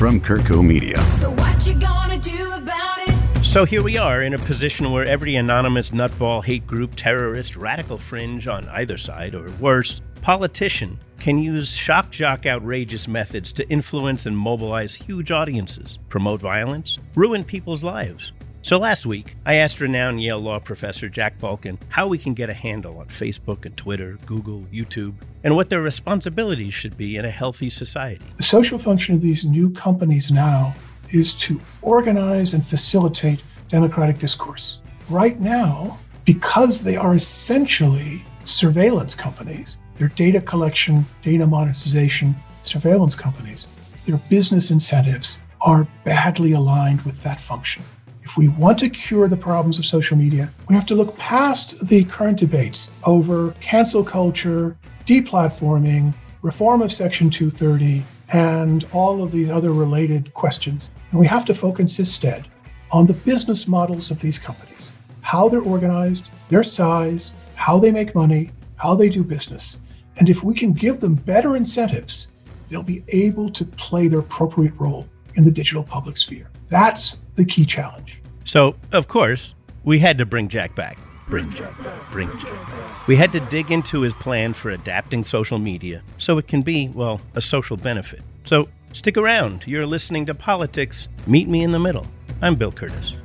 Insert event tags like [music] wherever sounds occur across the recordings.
from Kurtco Media. So what you gonna do about it? So here we are in a position where every anonymous nutball, hate group, terrorist, radical fringe on either side, or worse, politician, can use shock jock outrageous methods to influence and mobilize huge audiences, promote violence, ruin people's lives. So last week, I asked renowned Yale law professor Jack Balkin how we can get a handle on Facebook and Twitter, Google, YouTube, and what their responsibilities should be in a healthy society. The social function of these new companies now is to organize and facilitate democratic discourse. Right now, because they are essentially surveillance companies, they're data collection, data monetization, surveillance companies, their business incentives are badly aligned with that function. If we want to cure the problems of social media, we have to look past the current debates over cancel culture, deplatforming, reform of Section 230, and all of these other related questions. And we have to focus instead on the business models of these companies, how they're organized, their size, how they make money, how they do business. And if we can give them better incentives, they'll be able to play their appropriate role in the digital public sphere. That's the key challenge. So, of course, we had to bring Jack back. Bring Jack back. Bring Jack back. We had to dig into his plan for adapting social media so it can be, well, a social benefit. So, stick around. You're listening to Politics. Meet me in the middle. I'm Bill Curtis.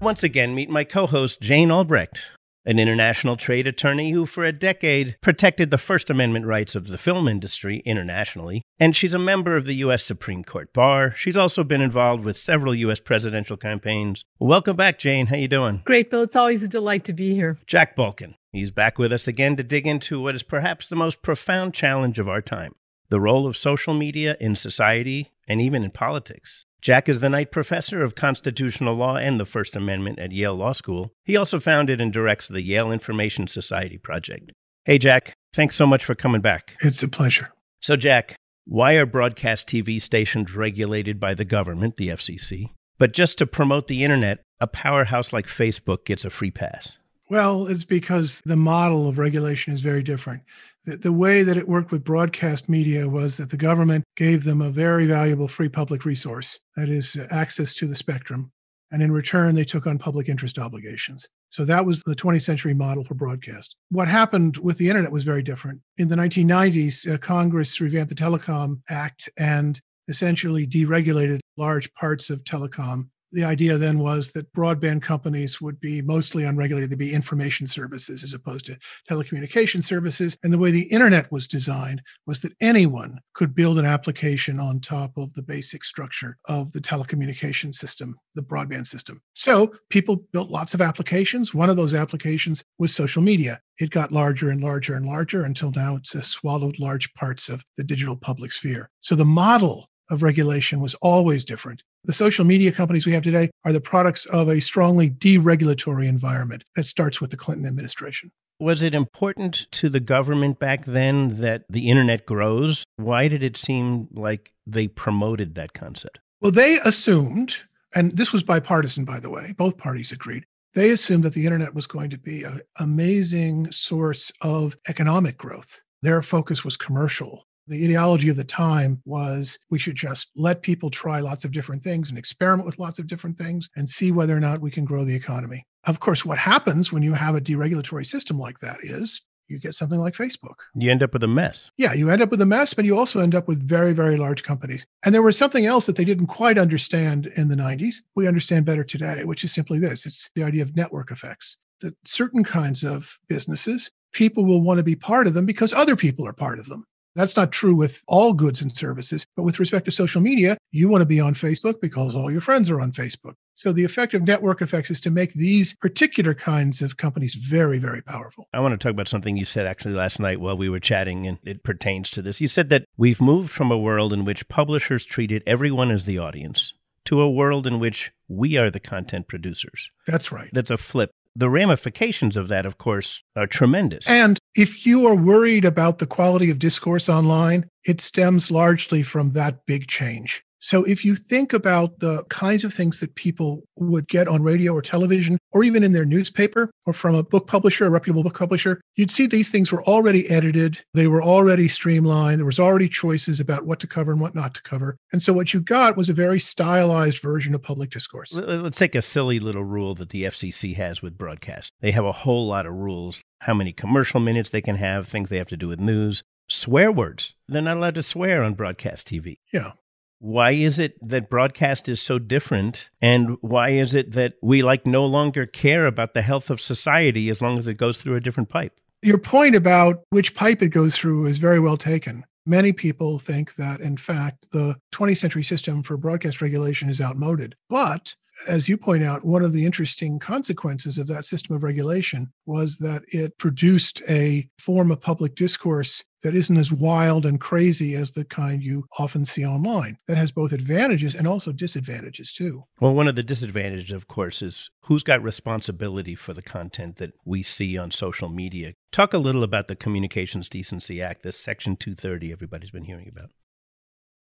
Once again, meet my co host, Jane Albrecht an international trade attorney who, for a decade, protected the First Amendment rights of the film industry internationally. And she's a member of the U.S. Supreme Court Bar. She's also been involved with several U.S. presidential campaigns. Welcome back, Jane. How you doing? Great, Bill. It's always a delight to be here. Jack Balkin. He's back with us again to dig into what is perhaps the most profound challenge of our time the role of social media in society and even in politics. Jack is the Knight Professor of Constitutional Law and the First Amendment at Yale Law School. He also founded and directs the Yale Information Society Project. Hey, Jack, thanks so much for coming back. It's a pleasure. So, Jack, why are broadcast TV stations regulated by the government, the FCC? But just to promote the internet, a powerhouse like Facebook gets a free pass. Well, it's because the model of regulation is very different. The, way that it worked with broadcast media was that the government gave them a very valuable free public resource, that is, uh, access to the spectrum. And in return, they took on public interest obligations. So that was the 20th century model for broadcast. What happened with the internet was very different. In the 1990s, uh, Congress revamped the Telecom Act and essentially deregulated large parts of telecom the idea then was that broadband companies would be mostly unregulated. They'd be information services as opposed to telecommunication services. And the way the internet was designed was that anyone could build an application on top of the basic structure of the telecommunication system, the broadband system. So people built lots of applications. One of those applications was social media. It got larger and larger and larger until now it's uh, swallowed large parts of the digital public sphere. So the model of regulation was always different. The social media companies we have today are the products of a strongly deregulatory environment that starts with the Clinton administration. Was it important to the government back then that the internet grows? Why did it seem like they promoted that concept? Well, they assumed, and this was bipartisan, by the way, both parties agreed. They assumed that the internet was going to be an amazing source of economic growth. Their focus was commercial the ideology of the time was we should just let people try lots of different things and experiment with lots of different things and see whether or not we can grow the economy. Of course, what happens when you have a deregulatory system like that is you get something like Facebook. You end up with a mess. Yeah, you end up with a mess, but you also end up with very, very large companies. And there was something else that they didn't quite understand in the 90s. We understand better today, which is simply this it's the idea of network effects. That certain kinds of businesses, people will want to be part of them because other people are part of them. That's not true with all goods and services, but with respect to social media, you want to be on Facebook because all your friends are on Facebook. So the effect of network effects is to make these particular kinds of companies very, very powerful. I want to talk about something you said actually last night while we were chatting, and it pertains to this. You said that we've moved from a world in which publishers treated everyone as the audience to a world in which we are the content producers. That's right. That's a flip the ramifications of that, of course, are tremendous. And if you are worried about the quality of discourse online, it stems largely from that big change. So if you think about the kinds of things that people would get on radio or television, or even in their newspaper or from a book publisher, a reputable book publisher, you'd see these things were already edited. They were already streamlined. There was already choices about what to cover and what not to cover. And so what you got was a very stylized version of public discourse. Let's take a silly little rule that the FCC has with broadcast. They have a whole lot of rules how many commercial minutes they can have, things they have to do with news, swear words. They're not allowed to swear on broadcast TV. Yeah. Why is it that broadcast is so different? And why is it that we like no longer care about the health of society as long as it goes through a different pipe? Your point about which pipe it goes through is very well taken. Many people think that, in fact, the 20th century system for broadcast regulation is outmoded. But as you point out, one of the interesting consequences of that system of regulation was that it produced a form of public discourse that isn't as wild and crazy as the kind you often see online. That has both advantages and also disadvantages, too. Well, one of the disadvantages, of course, is who's got responsibility for the content that we see on social media. Talk a little about the Communications Decency Act, this Section 230 everybody's been hearing about.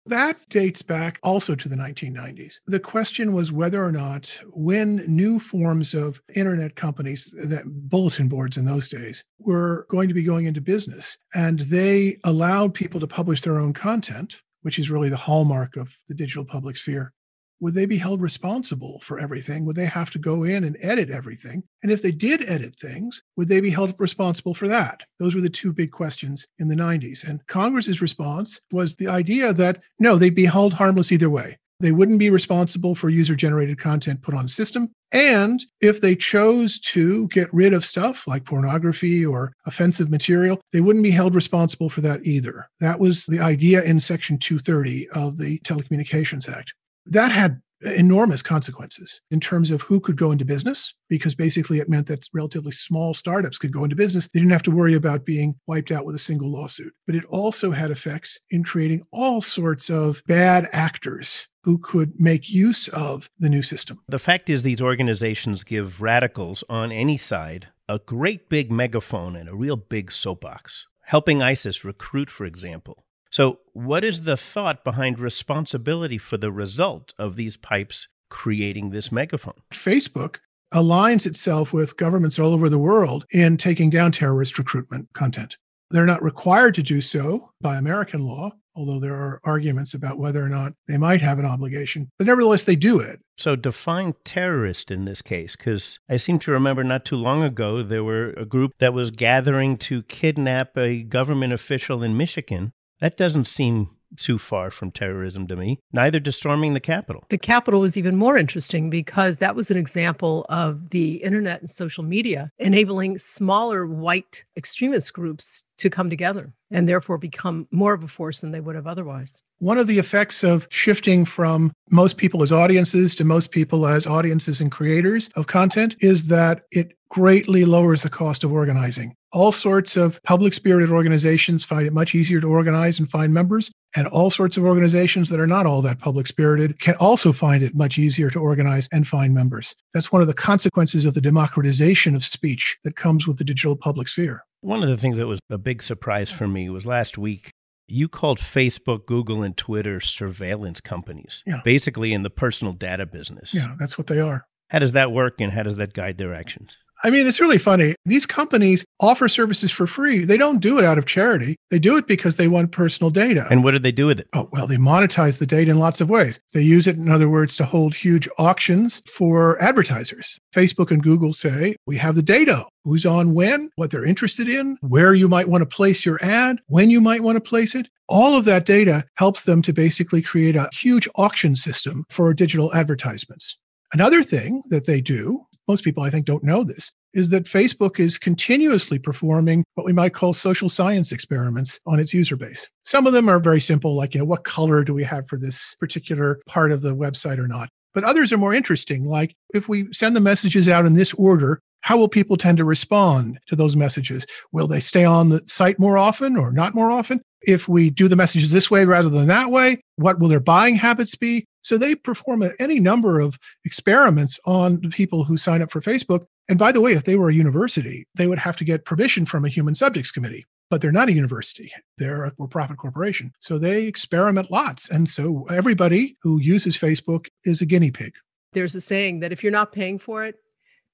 That dates back also to the 1990s. The question was whether or not, when new forms of internet companies, that bulletin boards in those days, were going to be going into business, and they allowed people to publish their own content, which is really the hallmark of the digital public sphere, would they be held responsible for everything? Would they have to go in and edit everything? And if they did edit things, would they be held responsible for that? Those were the two big questions in the 90s. And Congress's response was the idea that no, they'd be held harmless either way. They wouldn't be responsible for user generated content put on the system. And if they chose to get rid of stuff like pornography or offensive material, they wouldn't be held responsible for that either. That was the idea in Section 230 of the Telecommunications Act that had enormous consequences in terms of who could go into business, because basically it meant that relatively small startups could go into business. They didn't have to worry about being wiped out with a single lawsuit. But it also had effects in creating all sorts of bad actors who could make use of the new system. The fact is, these organizations give radicals on any side a great big megaphone and a real big soapbox, helping ISIS recruit, for example so, what is the thought behind responsibility for the result of these pipes creating this megaphone? Facebook aligns itself with governments all over the world in taking down terrorist recruitment content. They're not required to do so by American law, although there are arguments about whether or not they might have an obligation. But nevertheless, they do it. So define terrorist in this case, because I seem to remember not too long ago there were a group that was gathering to kidnap a government official in Michigan that doesn't seem too far from terrorism to me, neither does storming the Capitol. The Capitol was even more interesting because that was an example of the internet and social media enabling smaller white extremist groups to come together and therefore become more of a force than they would have otherwise. One of the effects of shifting from most people as audiences to most people as audiences and creators of content is that it greatly lowers the cost of organizing. All sorts of public spirited organizations find it much easier to organize and find members. And all sorts of organizations that are not all that public spirited can also find it much easier to organize and find members. That's one of the consequences of the democratization of speech that comes with the digital public sphere. One of the things that was a big surprise for me was last week you called Facebook, Google, and Twitter surveillance companies, yeah. basically in the personal data business. Yeah, that's what they are. How does that work and how does that guide their actions? I mean, it's really funny. These companies offer services for free. They don't do it out of charity. They do it because they want personal data. And what do they do with it? Oh, well, they monetize the data in lots of ways. They use it, in other words, to hold huge auctions for advertisers. Facebook and Google say, we have the data who's on when, what they're interested in, where you might want to place your ad, when you might want to place it. All of that data helps them to basically create a huge auction system for digital advertisements. Another thing that they do most people I think don't know this, is that Facebook is continuously performing what we might call social science experiments on its user base. Some of them are very simple, like, you know, what color do we have for this particular part of the website or not? But others are more interesting, like if we send the messages out in this order, how will people tend to respond to those messages? Will they stay on the site more often or not more often? If we do the messages this way rather than that way, what will their buying habits be? So they perform any number of experiments on the people who sign up for Facebook. And by the way, if they were a university, they would have to get permission from a human subjects committee. but they're not a university. They're a for-profit corporation. So they experiment lots. And so everybody who uses Facebook is a guinea pig. There's a saying that if you're not paying for it,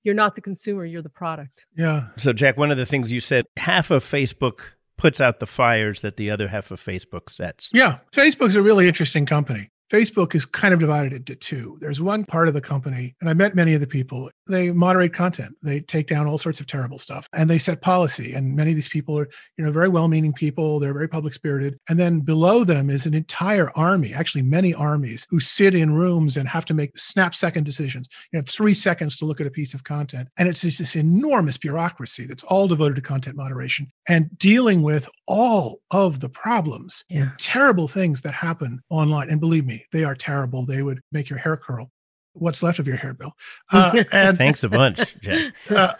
you're not the consumer, you're the product. Yeah. So, Jack, one of the things you said, half of Facebook puts out the fires that the other half of Facebook sets. Yeah. Facebook's a really interesting company. Facebook is kind of divided into two. There's one part of the company, and I met many of the people. They moderate content. They take down all sorts of terrible stuff, and they set policy. And many of these people are, you know, very well-meaning people. They're very public spirited. And then below them is an entire army, actually many armies, who sit in rooms and have to make snap-second decisions. You have three seconds to look at a piece of content, and it's just this enormous bureaucracy that's all devoted to content moderation and dealing with all of the problems, Yeah. terrible things that happen online. And believe me, they are terrible. They would make your hair curl. What's left of your hair, Bill? [laughs] Uh, and Thanks a bunch, [laughs] Jack. uh,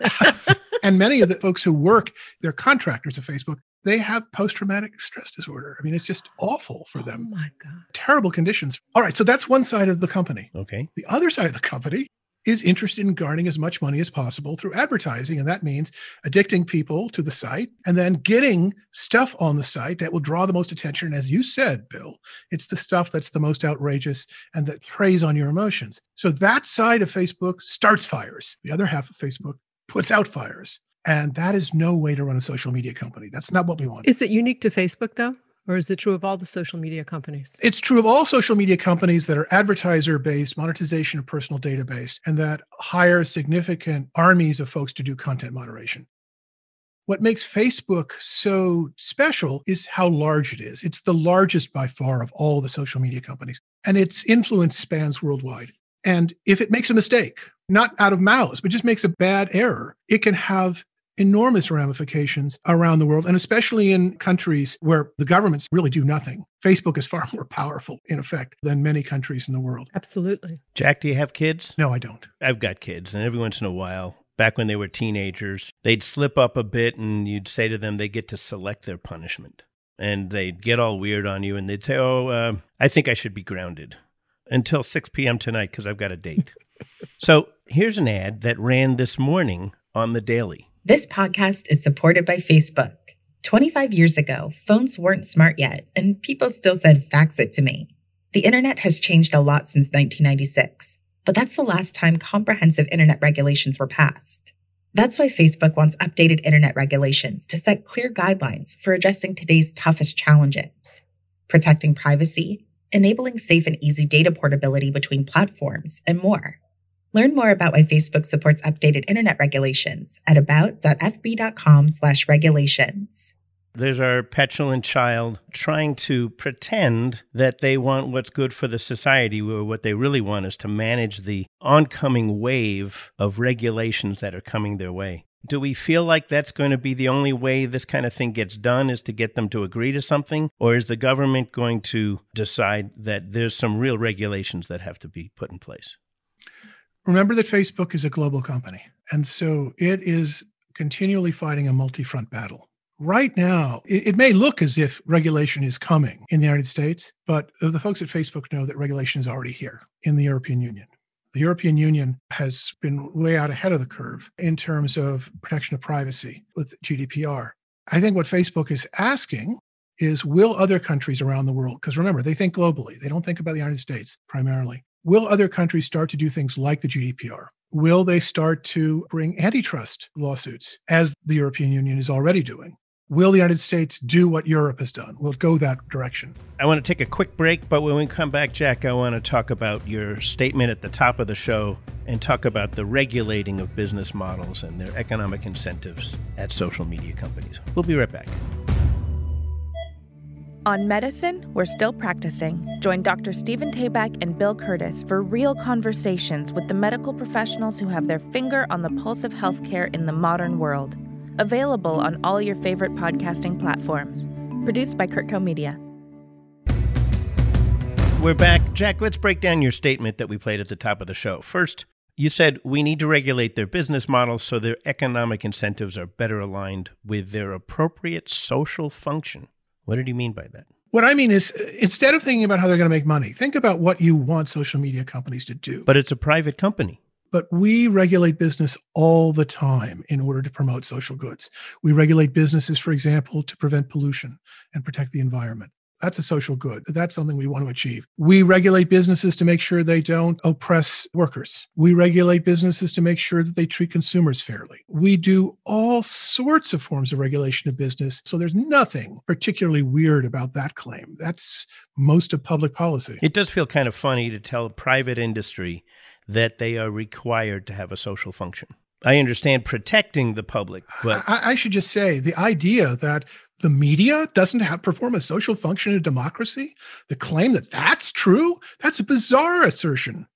and many of the folks who work, they're contractors of Facebook. They have post-traumatic stress disorder. I mean, it's just awful for Oh them. my God. Terrible conditions. All right, so that's one side of the company. Okay. The other side of the company is interested in garnering as much money as possible through advertising. And that means addicting people to the site and then getting stuff on the site that will draw the most attention. And as you said, Bill, it's the stuff that's the most outrageous and that preys on your emotions. So that side of Facebook starts fires. The other half of Facebook puts out fires. And that is no way to run a social media company. That's not what we want. Is it unique to Facebook though? Or is it true of all the social media companies? It's true of all social media companies that are advertiser based, monetization of personal data based, and that hire significant armies of folks to do content moderation. What makes Facebook so special is how large it is. It's the largest by far of all the social media companies, and its influence spans worldwide. And if it makes a mistake, not out of malice, but just makes a bad error, it can have enormous ramifications around the world, and especially in countries where the governments really do nothing. Facebook is far [laughs] more powerful, in effect, than many countries in the world. Absolutely. Jack, do you have kids? No, I don't. I've got kids, and every once in a while, back when they were teenagers, they'd slip up a bit, and you'd say to them they get to select their punishment. And they'd get all weird on you, and they'd say, Oh, uh, I think I should be grounded until 6 p.m. tonight because I've got a date. [laughs] so here's an ad that ran this morning on the Daily. This podcast is supported by Facebook. 25 years ago, phones weren't smart yet, and people still said, fax it to me. The internet has changed a lot since 1996, but that's the last time comprehensive internet regulations were passed. That's why Facebook wants updated internet regulations to set clear guidelines for addressing today's toughest challenges protecting privacy, enabling safe and easy data portability between platforms, and more. Learn more about why Facebook supports updated internet regulations at about.fb.com slash regulations. There's our petulant child trying to pretend that they want what's good for the society, where what they really want is to manage the oncoming wave of regulations that are coming their way. Do we feel like that's going to be the only way this kind of thing gets done is to get them to agree to something? Or is the government going to decide that there's some real regulations that have to be put in place? Remember that Facebook is a global company. And so it is continually fighting a multi front battle. Right now, it, it may look as if regulation is coming in the United States, but the folks at Facebook know that regulation is already here in the European Union. The European Union has been way out ahead of the curve in terms of protection of privacy with GDPR. I think what Facebook is asking is will other countries around the world, because remember, they think globally, they don't think about the United States primarily. Will other countries start to do things like the GDPR? Will they start to bring antitrust lawsuits as the European Union is already doing? Will the United States do what Europe has done? Will it go that direction? I want to take a quick break, but when we come back, Jack, I want to talk about your statement at the top of the show and talk about the regulating of business models and their economic incentives at social media companies. We'll be right back. On medicine, we're still practicing. Join Dr. Stephen Tabak and Bill Curtis for real conversations with the medical professionals who have their finger on the pulse of healthcare in the modern world. Available on all your favorite podcasting platforms. Produced by Kurtco Media. We're back. Jack, let's break down your statement that we played at the top of the show. First, you said we need to regulate their business models so their economic incentives are better aligned with their appropriate social function. What did you mean by that? What I mean is, instead of thinking about how they're going to make money, think about what you want social media companies to do. But it's a private company. but we regulate business all the time in order to promote social goods. We regulate businesses, for example, to prevent pollution and protect the environment. That's a social good. That's something we want to achieve. We regulate businesses to make sure they don't oppress workers. We regulate businesses to make sure that they treat consumers fairly. We do all sorts of forms of regulation of business. So there's nothing particularly weird about that claim. That's most of public policy. It does feel kind of funny to tell private industry that they are required to have a social function. I understand protecting the public, but I, I should just say the idea that the media doesn't have perform a social function in a democracy? The claim that that's true? That's a bizarre assertion.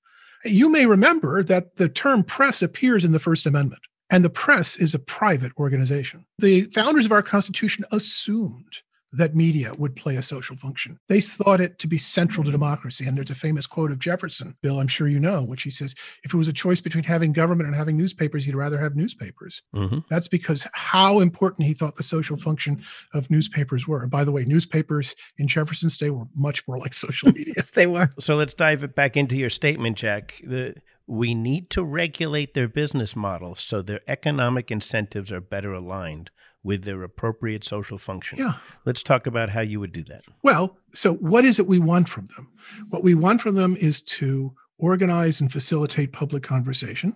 You may remember that the term press appears in the first amendment and the press is a private organization. The founders of our constitution assumed that media would play a social function. They thought it to be central to democracy. And there's a famous quote of Jefferson, Bill, I'm sure you know, which he says, if it was a choice between having government and having newspapers, he'd rather have newspapers. Mhm. That's because how important he thought the social function of newspapers were. And by the way, newspapers in Jefferson's day were much more like [laughs] social media. Yes, they were. So let's dive it back into your statement, Jack. The, we need to regulate their business models so their economic incentives are better aligned with their appropriate social function. Yeah. Let's talk about how you would do that. Well, so what is it we want from them? What we want from them is to organize and facilitate public conversation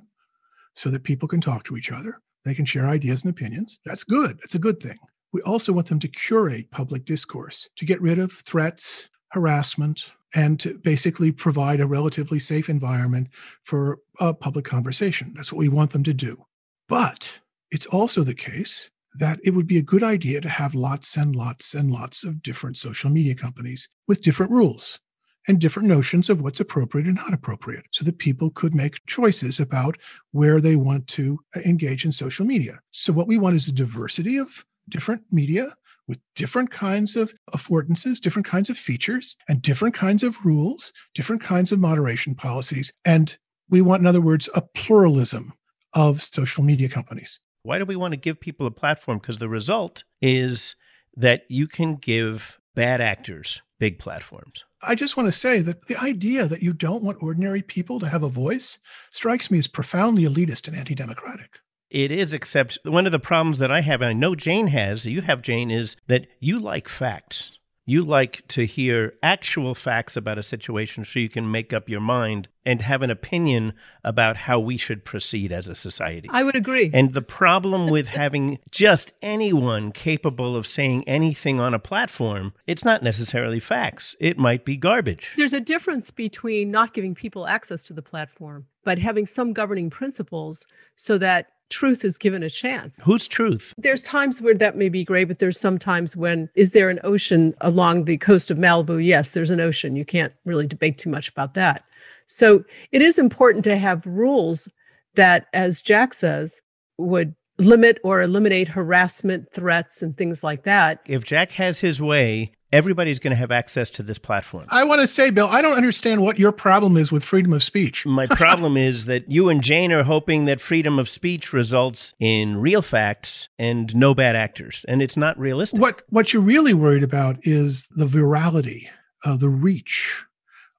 so that people can talk to each other. They can share ideas and opinions. That's good. That's a good thing. We also want them to curate public discourse, to get rid of threats, harassment, and to basically provide a relatively safe environment for a public conversation. That's what we want them to do. But it's also the case that it would be a good idea to have lots and lots and lots of different social media companies with different rules and different notions of what's appropriate and not appropriate so that people could make choices about where they want to uh, engage in social media. So, what we want is a diversity of different media with different kinds of affordances, different kinds of features, and different kinds of rules, different kinds of moderation policies. And we want, in other words, a pluralism of social media companies. Why do we want to give people a platform? Because the result is that you can give bad actors big platforms. I just want to say that the idea that you don't want ordinary people to have a voice strikes me as profoundly elitist and anti democratic. It is, except one of the problems that I have, and I know Jane has, you have, Jane, is that you like facts. You like to hear actual facts about a situation so you can make up your mind and have an opinion about how we should proceed as a society. I would agree. And the problem with having just anyone capable of saying anything on a platform, it's not necessarily facts. It might be garbage. There's a difference between not giving people access to the platform, but having some governing principles so that truth is given a chance. Whose truth? There's times where that may be great, but there's some times when is there an ocean along the coast of Malibu? Yes, there's an ocean. You can't really debate too much about that. So it is important to have rules that, as Jack says, would limit or eliminate harassment, threats, and things like that. If Jack has his way, everybody's going to have access to this platform. I want to say, Bill, I don't understand what your problem is with freedom of speech. [laughs] My problem is that you and Jane are hoping that freedom of speech results in real facts and no bad actors, and it's not realistic. What what you're really worried about is the virality, uh, the reach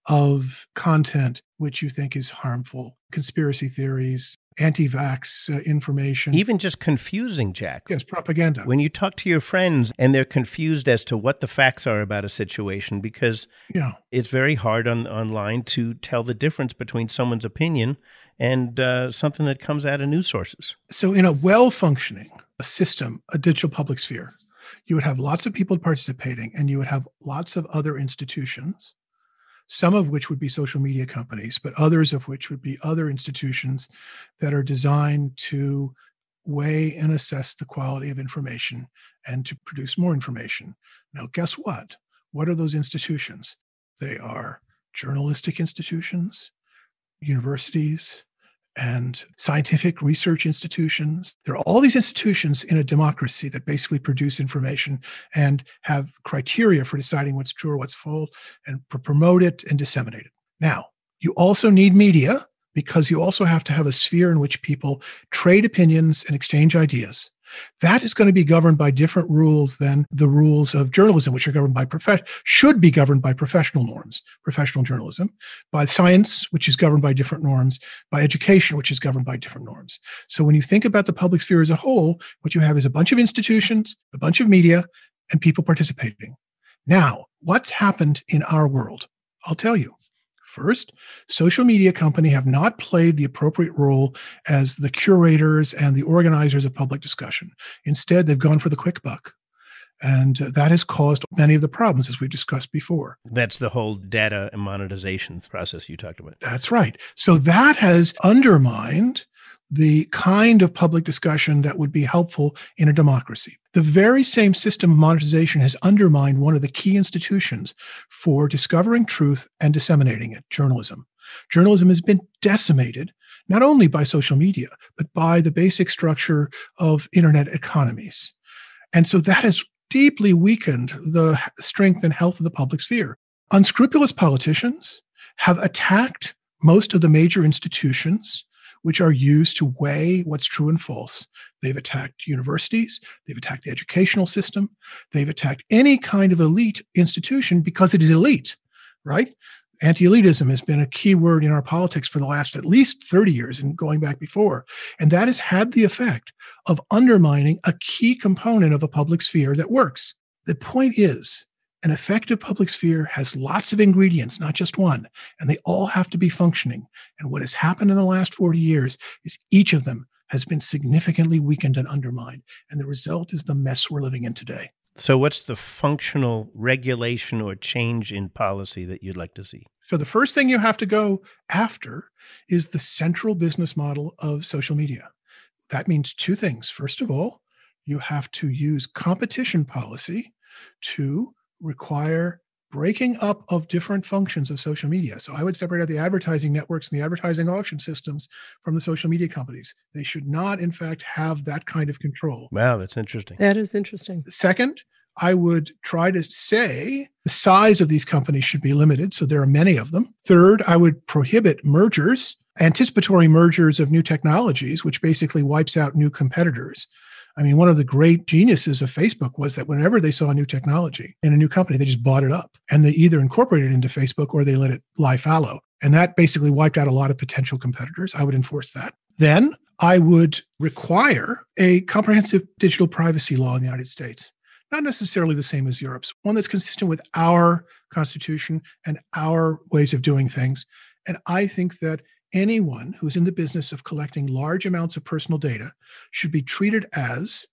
of content which you think is harmful, conspiracy theories, anti-vax uh, information, Even just confusing Jack. yes, propaganda. When you talk to your friends and they're confused as to what the facts are about a situation, because yeah. it's very hard on online to tell the difference between someone's opinion and uh, something that comes out of news sources. So, in a well functioning system, a digital public sphere, you would have lots of people participating and you would have lots of other institutions, some of which would be social media companies, but others of which would be other institutions that are designed to weigh and assess the quality of information and to produce more information. Now, guess what? What are those institutions? They are journalistic institutions, universities, and scientific research institutions. There are all these institutions in a democracy that basically produce information and have criteria for deciding what's true or what's false and pr- promote it and disseminate it. Now, you also need media because you also have to have a sphere in which people trade opinions and exchange ideas. That is going to be governed by different rules than the rules of journalism, which are governed by should be governed by professional norms, professional journalism, by science, which is governed by different norms, by education, which is governed by different norms. So when you think about the public sphere as a whole, what you have is a bunch of institutions, a bunch of media, and people participating. Now, what's happened in our world? I'll tell you. First, social media company have not played the appropriate role as the curators and the organizers of public discussion. Instead, they've gone for the quick buck. And uh, that has caused many of the problems, as we discussed before. That's the whole data and monetization process you talked about. That's right. So that has undermined the kind of public discussion that would be helpful in a democracy. The very same system of monetization has undermined one of the key institutions for discovering truth and disseminating it journalism. Journalism has been decimated not only by social media, but by the basic structure of internet economies. And so that has deeply weakened the strength and health of the public sphere. Unscrupulous politicians have attacked most of the major institutions which are used to weigh what's true and false. They've attacked universities, they've attacked the educational system, they've attacked any kind of elite institution because it is elite, right? Anti elitism has been a key word in our politics for the last at least 30 years and going back before. And that has had the effect of undermining a key component of a public sphere that works. The point is, an effective public sphere has lots of ingredients, not just one, and they all have to be functioning. And what has happened in the last 40 years is each of them has been significantly weakened and undermined. And the result is the mess we're living in today. So, what's the functional regulation or change in policy that you'd like to see? So, the first thing you have to go after is the central business model of social media. That means two things. First of all, you have to use competition policy to require breaking up of different functions of social media. So I would separate out the advertising networks and the advertising auction systems from the social media companies. They should not, in fact, have that kind of control. Wow, that's interesting. That is interesting. Second, I would try to say the size of these companies should be limited. So there are many of them. Third, I would prohibit mergers, anticipatory mergers of new technologies, which basically wipes out new competitors. I mean, one of the great geniuses of Facebook was that whenever they saw a new technology in a new company, they just bought it up and they either incorporated it into Facebook or they let it lie fallow. And that basically wiped out a lot of potential competitors. I would enforce that. Then I would require a comprehensive digital privacy law in the United States. Not necessarily the same as Europe's, one that's consistent with our constitution and our ways of doing things. And I think that anyone who's in the business of collecting large amounts of personal data should be treated as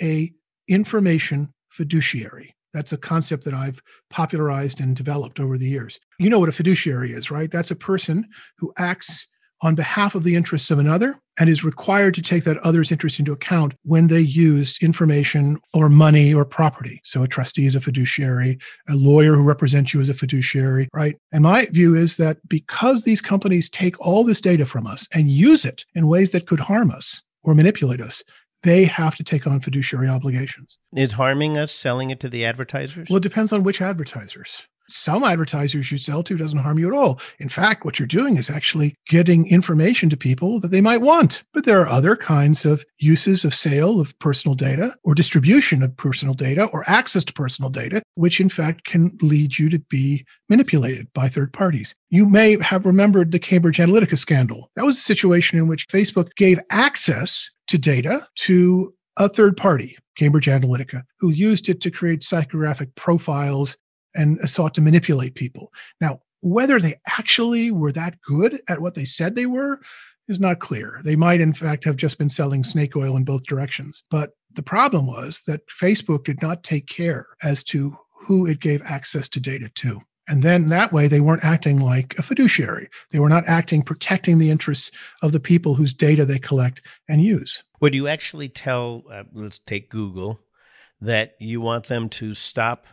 a information fiduciary. That's a concept that i've popularized and developed over the years. You know what a fiduciary is right? That's a person who acts on behalf of the interests of another and is required to take that other's interest into account when they use information or money or property. So a trustee is a fiduciary, a lawyer who represents you as a fiduciary, right? And my view is that because these companies take all this data from us and use it in ways that could harm us or manipulate us, they have to take on fiduciary obligations. Is harming us selling it to the advertisers? Well, it depends on which advertisers some advertisers you sell to doesn't harm you at all. In fact, what you're doing is actually getting information to people that they might want. But there are other kinds of uses of sale of personal data or distribution of personal data or access to personal data, which in fact can lead you to be manipulated by third parties. You may have remembered the Cambridge Analytica scandal. That was a situation in which Facebook gave access to data to a third party, Cambridge Analytica, who used it to create psychographic profiles and sought to manipulate people. Now, whether they actually were that good at what they said they were is not clear. They might, in fact, have just been selling snake oil in both directions. But the problem was that Facebook did not take care as to who it gave access to data to. And then that way, they weren't acting like a fiduciary. They were not acting protecting the interests of the people whose data they collect and use. Would you actually tell, uh, let's take Google, that you want them to stop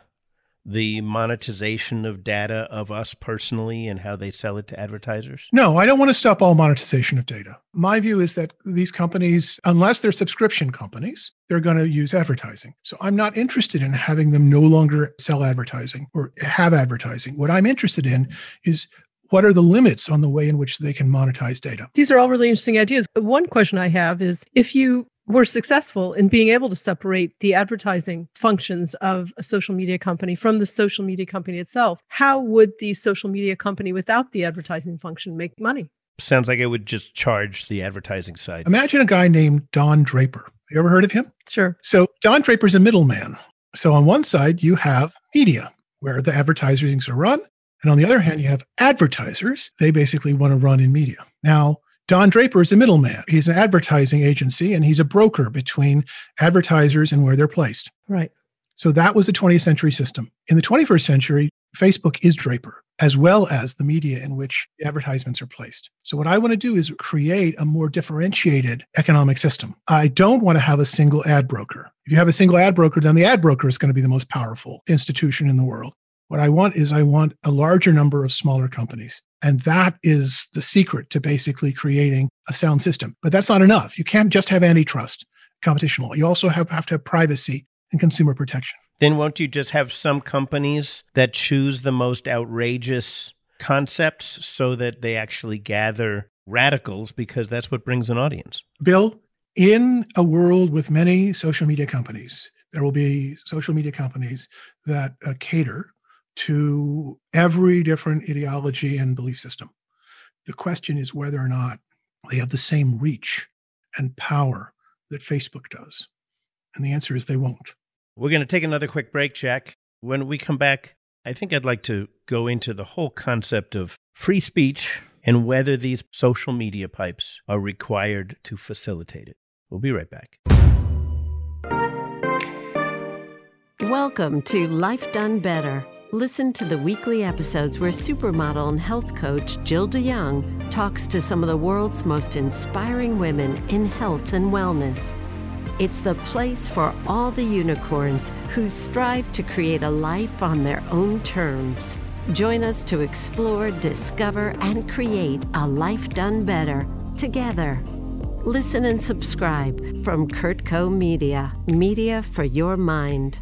the monetization of data of us personally and how they sell it to advertisers? No, I don't want to stop all monetization of data. My view is that these companies, unless they're subscription companies, they're going to use advertising. So I'm not interested in having them no longer sell advertising or have advertising. What I'm interested in is what are the limits on the way in which they can monetize data? These are all really interesting ideas. One question I have is if you were successful in being able to separate the advertising functions of a social media company from the social media company itself. How would the social media company without the advertising function make money? Sounds like it would just charge the advertising side. Imagine a guy named Don Draper. You ever heard of him? Sure. So Don Draper's a middleman. So on one side, you have media where the advertisings are run. And on the other hand, you have advertisers. They basically want to run in media. Now, Don Draper is a middleman. He's an advertising agency and he's a broker between advertisers and where they're placed. Right. So that was the 20th century system. In the 21st century, Facebook is Draper, as well as the media in which advertisements are placed. So, what I want to do is create a more differentiated economic system. I don't want to have a single ad broker. If you have a single ad broker, then the ad broker is going to be the most powerful institution in the world. What I want is I want a larger number of smaller companies. And that is the secret to basically creating a sound system. But that's not enough. You can't just have antitrust competition law. You also have, have to have privacy and consumer protection. Then won't you just have some companies that choose the most outrageous concepts so that they actually gather radicals because that's what brings an audience? Bill, in a world with many social media companies, there will be social media companies that uh, cater to every different ideology and belief system. The question is whether or not they have the same reach and power that Facebook does. And the answer is they won't. We're going to take another quick break, Jack. When we come back, I think I'd like to go into the whole concept of free speech and whether these social media pipes are required to facilitate it. We'll be right back. Welcome to Life Done Better. Listen to the weekly episodes where supermodel and health coach Jill de Jong talks to some of the world's most inspiring women in health and wellness. It's the place for all the unicorns who strive to create a life on their own terms. Join us to explore, discover, and create a life done better together. Listen and subscribe from Kurtco Media, media for your mind.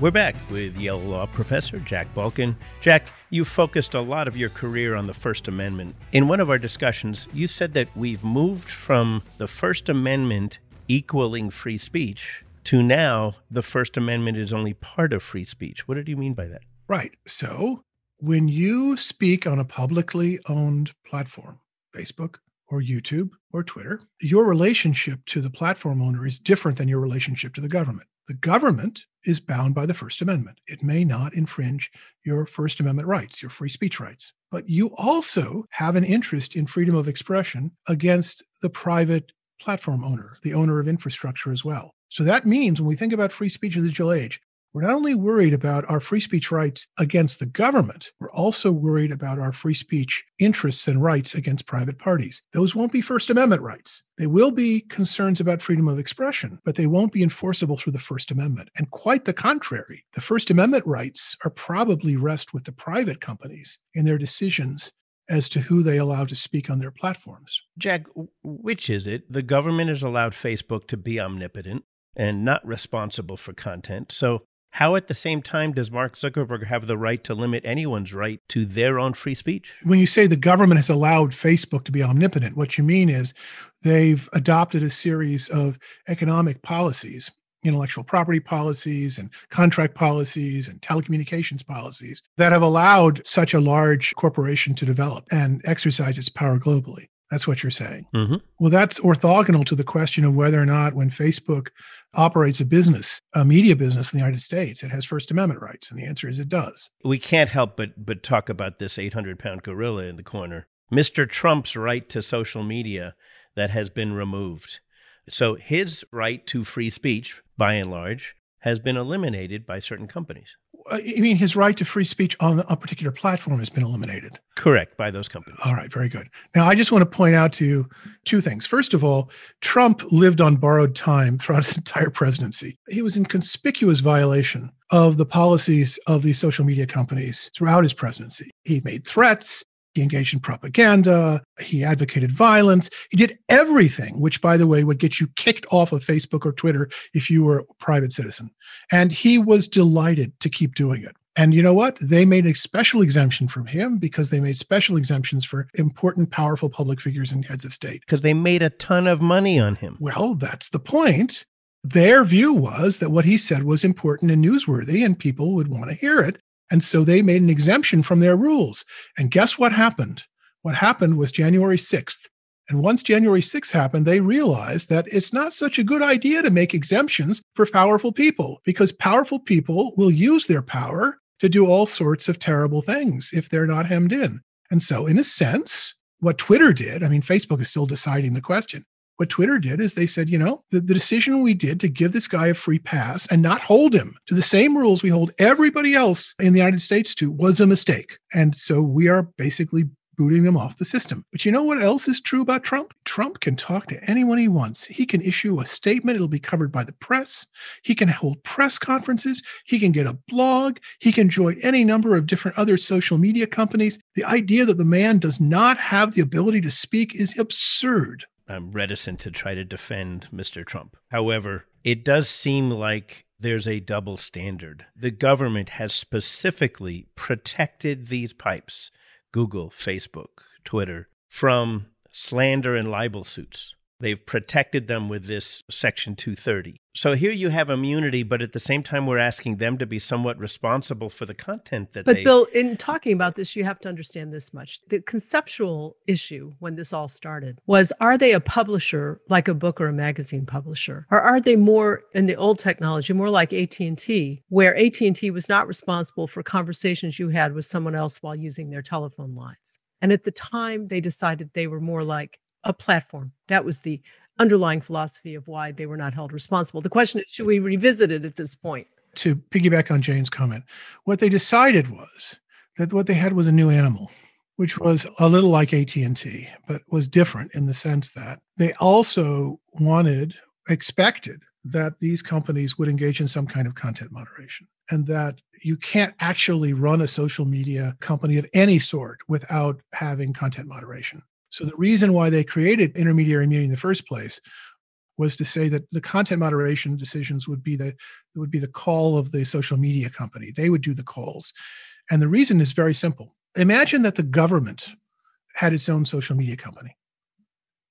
We're back with Yale Law professor Jack Balkin. Jack, you focused a lot of your career on the First Amendment. In one of our discussions, you said that we've moved from the First Amendment equaling free speech to now the First Amendment is only part of free speech. What did you mean by that? Right. So when you speak on a publicly owned platform, Facebook or YouTube or Twitter, your relationship to the platform owner is different than your relationship to the government. The government is bound by the First Amendment. It may not infringe your First Amendment rights, your free speech rights. But you also have an interest in freedom of expression against the private platform owner, the owner of infrastructure as well. So that means when we think about free speech in the digital age, we're not only worried about our free speech rights against the government, we're also worried about our free speech interests and rights against private parties. Those won't be First Amendment rights. They will be concerns about freedom of expression, but they won't be enforceable through the First Amendment. And quite the contrary, the First Amendment rights are probably rest with the private companies in their decisions as to who they allow to speak on their platforms. Jack, which is it? The government has allowed Facebook to be omnipotent and not responsible for content. So how, at the same time, does Mark Zuckerberg have the right to limit anyone's right to their own free speech? When you say the government has allowed Facebook to be omnipotent, what you mean is they've adopted a series of economic policies, intellectual property policies, and contract policies, and telecommunications policies that have allowed such a large corporation to develop and exercise its power globally. That's what you're saying. Mm-hmm. Well, that's orthogonal to the question of whether or not, when Facebook operates a business, a media business in the United States, it has First Amendment rights. And the answer is it does. We can't help but, but talk about this 800 pound gorilla in the corner Mr. Trump's right to social media that has been removed. So his right to free speech, by and large, has been eliminated by certain companies. Uh, You mean his right to free speech on a particular platform has been eliminated? Correct, by those companies. All right, very good. Now, I just want to point out to you two things. First of all, Trump lived on borrowed time throughout his [laughs] entire presidency. He was in conspicuous violation of the policies of these social media companies throughout his presidency. He made threats. He engaged in propaganda. He advocated violence. He did everything, which, by the way, would get you kicked off of Facebook or Twitter if you were a private citizen. And he was delighted to keep doing it. And you know what? They made a special exemption from him because they made special exemptions for important, powerful public figures and heads of state. Because they made a ton of money on him. Well, that's the point. Their view was that what he said was important and newsworthy, and people would want to hear it. And so they made an exemption from their rules. And guess what happened? What happened was January 6th. And once January 6th happened, they realized that it's not such a good idea to make exemptions for powerful people because powerful people will use their power to do all sorts of terrible things if they're not hemmed in. And so, in a sense, what Twitter did, I mean, Facebook is still deciding the question. What Twitter did is they said, you know, the, the decision we did to give this guy a free pass and not hold him to the same rules we hold everybody else in the United States to was a mistake. And so we are basically booting them off the system. But you know what else is true about Trump? Trump can talk to anyone he wants. He can issue a statement, it'll be covered by the press. He can hold press conferences. He can get a blog. He can join any number of different other social media companies. The idea that the man does not have the ability to speak is absurd. I'm reticent to try to defend Mr. Trump. However, it does seem like there's a double standard. The government has specifically protected these pipes, Google, Facebook, Twitter, from slander and libel suits. They've protected them with this Section 230. So here you have immunity, but at the same time, we're asking them to be somewhat responsible for the content that But they. Bill, in talking about this, you have to understand this much. The conceptual issue when this all started was are they a publisher like a book or a magazine publisher? Or are they more in the old technology, more like AT&T, where AT&T was not responsible for conversations you had with someone else while using their telephone lines? And at the time, they decided they were more like a platform. That was the underlying philosophy of why they were not held responsible. The question is, should we revisit it at this point? To piggyback on Jane's comment, what they decided was that what they had was a new animal, which was a little like AT&T, but was different in the sense that they also wanted, expected that these companies would engage in some kind of content moderation and that you can't actually run a social media company of any sort without having content moderation. So the reason why they created intermediary immunity in the first place was to say that the content moderation decisions would be the would be the call of the social media company. They would do the calls. And the reason is very simple. Imagine that the government had its own social media company.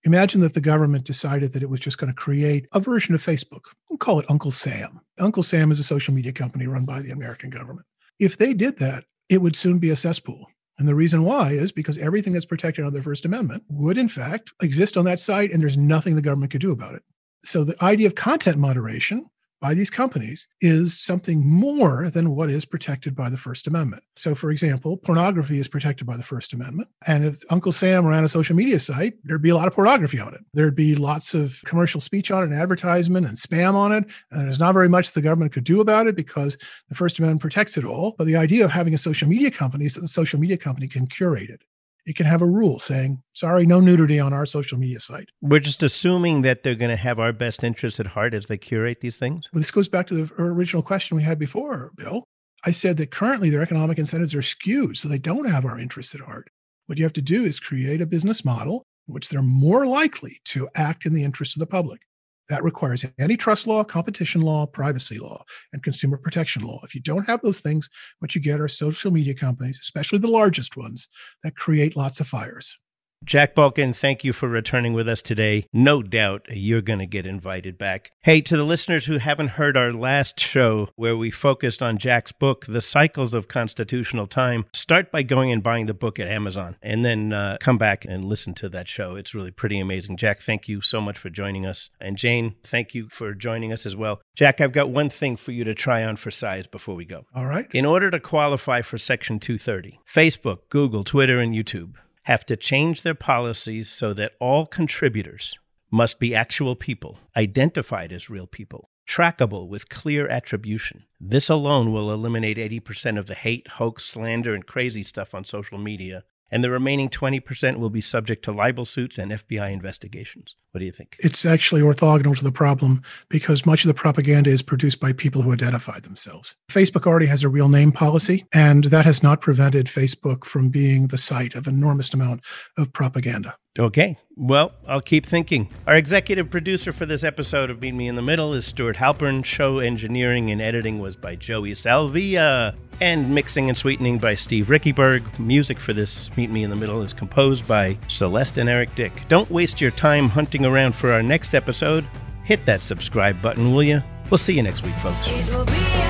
Imagine that the government decided that it was just going to create a version of Facebook. We'll call it Uncle Sam. Uncle Sam is a social media company run by the American government. If they did that, it would soon be a cesspool. And the reason why is because everything that's protected under the First Amendment would, in fact, exist on that site, and there's nothing the government could do about it. So the idea of content moderation by these companies is something more than what is protected by the First Amendment. So, for example, pornography is protected by the First Amendment. And if Uncle Sam ran a social media site, there'd be a lot of pornography on it. There'd be lots of commercial speech on it, and advertisement and spam on it. And there's not very much the government could do about it because the First Amendment protects it all. But the idea of having a social media company is that the social media company can curate it it can have a rule saying, sorry, no nudity on our social media site. We're just assuming that they're going to have our best interests at heart as they curate these things. Well, this goes back to the original question we had before, Bill. I said that currently their economic incentives are skewed, so they don't have our interests at heart. What you have to do is create a business model in which they're more likely to act in the interest of the public. That requires antitrust law, competition law, privacy law, and consumer protection law. If you don't have those things, what you get are social media companies, especially the largest ones, that create lots of fires. Jack Balkin, thank you for returning with us today. No doubt you're going to get invited back. Hey, to the listeners who haven't heard our last show where we focused on Jack's book, The Cycles of Constitutional Time, start by going and buying the book at Amazon and then uh, come back and listen to that show. It's really pretty amazing. Jack, thank you so much for joining us. And Jane, thank you for joining us as well. Jack, I've got one thing for you to try on for size before we go. All right. In order to qualify for Section 230, Facebook, Google, Twitter, and YouTube have to change their policies so that all contributors must be actual people, identified as real people, trackable with clear attribution. This alone will eliminate 80% of the hate, hoax, slander, and crazy stuff on social media, and the remaining 20% will be subject to libel suits and FBI investigations. What do you think? It's actually orthogonal to the problem because much of the propaganda is produced by people who identify themselves. Facebook already has a real name policy, and that has not prevented Facebook from being the site of enormous amount of propaganda. Okay. Well, I'll keep thinking. Our executive producer for this episode of Meet Me in the Middle is Stuart Halpern. Show engineering and editing was by Joey Salvia. And mixing and sweetening by Steve Rickyberg. Music for this Meet Me in the Middle is composed by Celeste and Eric Dick. Don't waste your time hunting around for our next episode. Hit that subscribe button, will you? We'll see you next week, folks. It will be okay.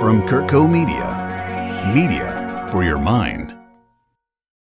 From Kurtco Media, media for your mind.